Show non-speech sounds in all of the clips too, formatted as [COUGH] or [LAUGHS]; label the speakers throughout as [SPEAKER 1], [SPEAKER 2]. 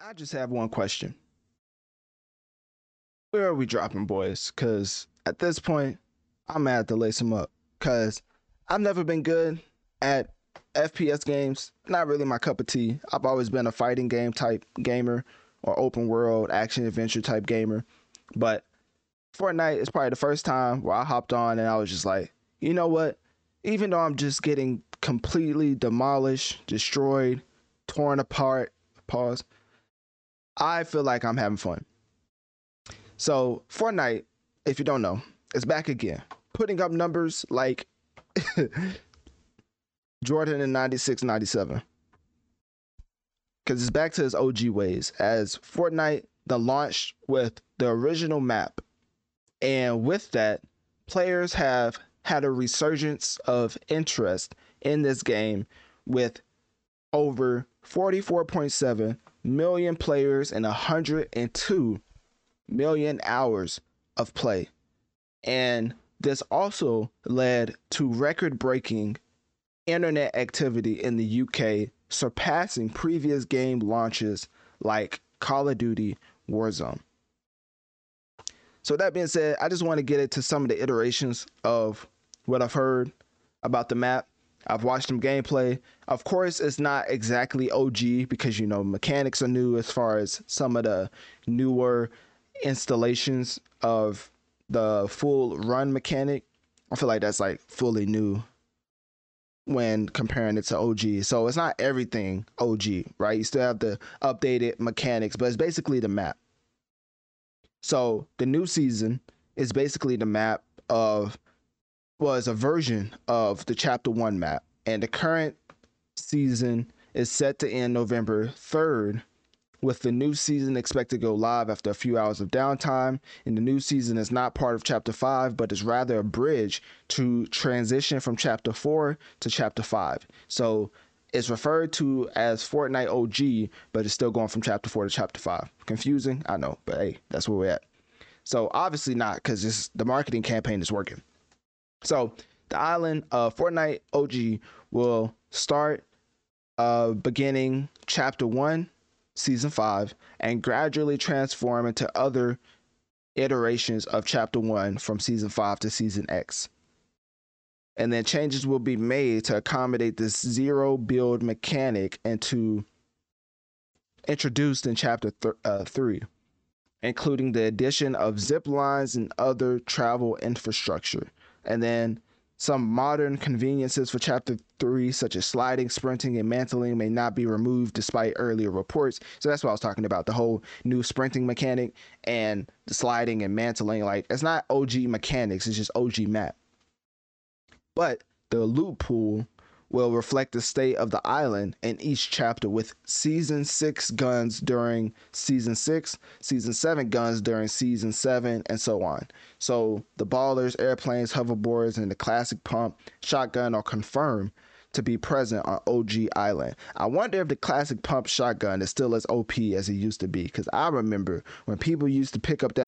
[SPEAKER 1] I just have one question. Where are we dropping, boys? Because at this point, I'm mad to lace them up. Because I've never been good at FPS games. Not really my cup of tea. I've always been a fighting game type gamer or open world action adventure type gamer. But Fortnite is probably the first time where I hopped on and I was just like, you know what? Even though I'm just getting completely demolished, destroyed, torn apart, pause I feel like I'm having fun. So Fortnite, if you don't know, is back again, putting up numbers like [LAUGHS] Jordan in 96, 97. Because it's back to his OG ways. As Fortnite, the launch with the original map. And with that, players have had a resurgence of interest in this game with over 44.7 million players and 102 million hours of play. And this also led to record breaking internet activity in the UK, surpassing previous game launches like Call of Duty Warzone. So, that being said, I just want to get into some of the iterations of what I've heard about the map. I've watched some gameplay. Of course, it's not exactly OG because you know mechanics are new as far as some of the newer installations of the full run mechanic. I feel like that's like fully new when comparing it to OG. So it's not everything OG, right? You still have the updated mechanics, but it's basically the map. So the new season is basically the map of was a version of the chapter one map, and the current season is set to end November 3rd, with the new season expected to go live after a few hours of downtime. And the new season is not part of chapter 5, but is rather a bridge to transition from chapter 4 to chapter 5. So it's referred to as Fortnite OG, but it's still going from chapter 4 to chapter 5. Confusing? I know, but hey, that's where we're at. So obviously not because the marketing campaign is working. So the island of Fortnite OG will start uh, beginning chapter one, season five, and gradually transform into other iterations of chapter one from season five to season X. And then changes will be made to accommodate this zero build mechanic and to introduced in chapter th- uh, three, including the addition of zip lines and other travel infrastructure. And then some modern conveniences for chapter 3 such as sliding sprinting and mantling may not be removed despite earlier reports. So that's what i was talking about the whole new sprinting mechanic and the sliding and mantling. Like it's not og mechanics it's just og map. But the loot pool will reflect the state of the island in each chapter with season 6 guns during season 6 season 7 guns during season 7 and so on so the ballers airplanes hoverboards and the classic pump shotgun are confirmed to be present on OG Island. I wonder if the classic pump shotgun is still as OP as it used to be because I remember when people used to pick up that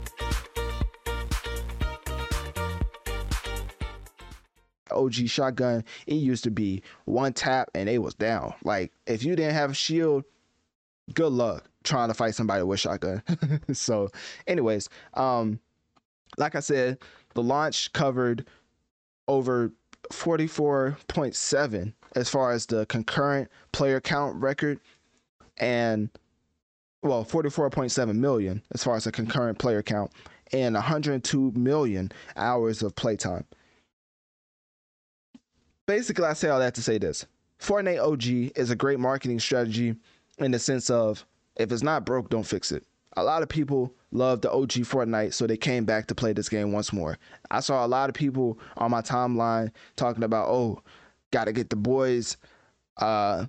[SPEAKER 1] OG shotgun, it used to be one tap and they was down. Like if you didn't have a shield, good luck trying to fight somebody with shotgun. [LAUGHS] so, anyways, um, like I said, the launch covered over 44.7 as far as the concurrent player count record and well 44.7 million as far as the concurrent player count and 102 million hours of playtime basically, I say all that to say this Fortnite OG is a great marketing strategy in the sense of if it's not broke, don't fix it. A lot of people love the OG Fortnite, so they came back to play this game once more. I saw a lot of people on my timeline talking about, oh, gotta get the boys uh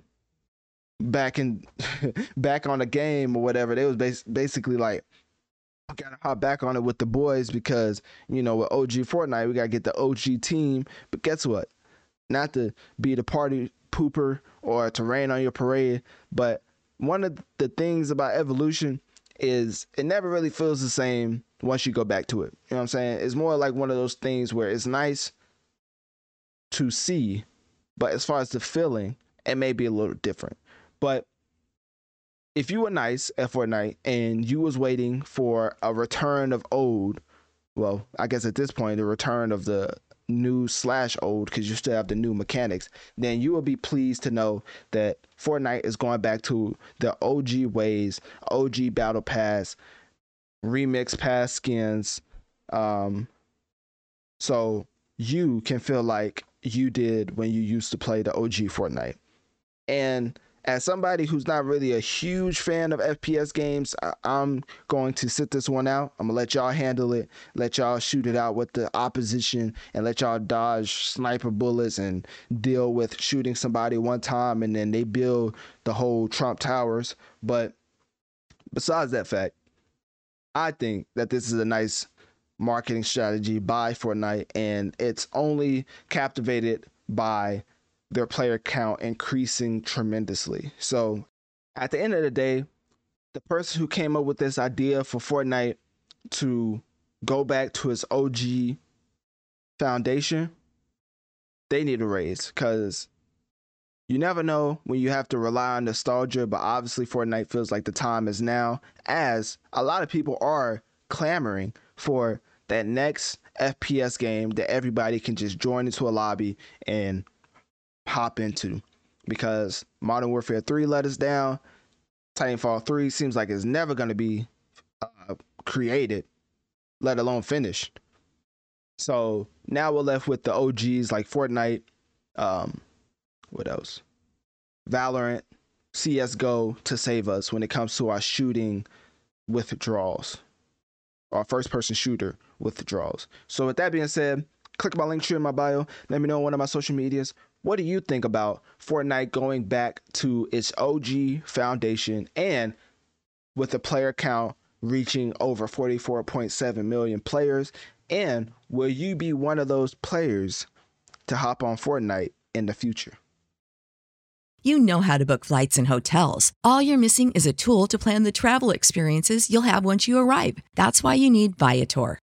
[SPEAKER 1] back in [LAUGHS] back on the game or whatever. They was bas- basically like gotta hop back on it with the boys because you know with OG Fortnite we gotta get the OG team. But guess what? Not to be the party pooper or to rain on your parade, but one of the things about evolution is it never really feels the same once you go back to it. You know what I'm saying? It's more like one of those things where it's nice to see, but as far as the feeling, it may be a little different. But if you were nice at Fortnite and you was waiting for a return of old, well, I guess at this point the return of the new slash old because you still have the new mechanics, then you will be pleased to know that Fortnite is going back to the OG ways, OG battle pass, remix pass skins. Um, so you can feel like you did when you used to play the OG Fortnite. And as somebody who's not really a huge fan of FPS games, I- am going to sit this one out. I'm gonna let y'all handle it, let y'all shoot it out with the opposition, and let y'all dodge sniper bullets and deal with shooting somebody one time and then they build the whole Trump Towers. But besides that fact, I think that this is a nice marketing strategy by Fortnite, and it's only captivated by their player count increasing tremendously. So at the end of the day, the person who came up with this idea for Fortnite to go back to its OG foundation, they need a raise because you never know when you have to rely on nostalgia, but obviously Fortnite feels like the time is now, as a lot of people are clamoring for that next FPS game that everybody can just join into a lobby and hop into because Modern Warfare 3 let us down. Titanfall 3 seems like it's never going to be uh, created, let alone finished. So now we're left with the OGs like Fortnite, um, what else? Valorant, CSGO to save us when it comes to our shooting withdrawals, our first person shooter withdrawals. So, with that being said, click my Linktree in my bio. Let me know on one of my social medias what do you think about Fortnite going back to its OG foundation and with the player count reaching over 44.7 million players? And will you be one of those players to hop on Fortnite in the future?
[SPEAKER 2] You know how to book flights and hotels. All you're missing is a tool to plan the travel experiences you'll have once you arrive. That's why you need Viator.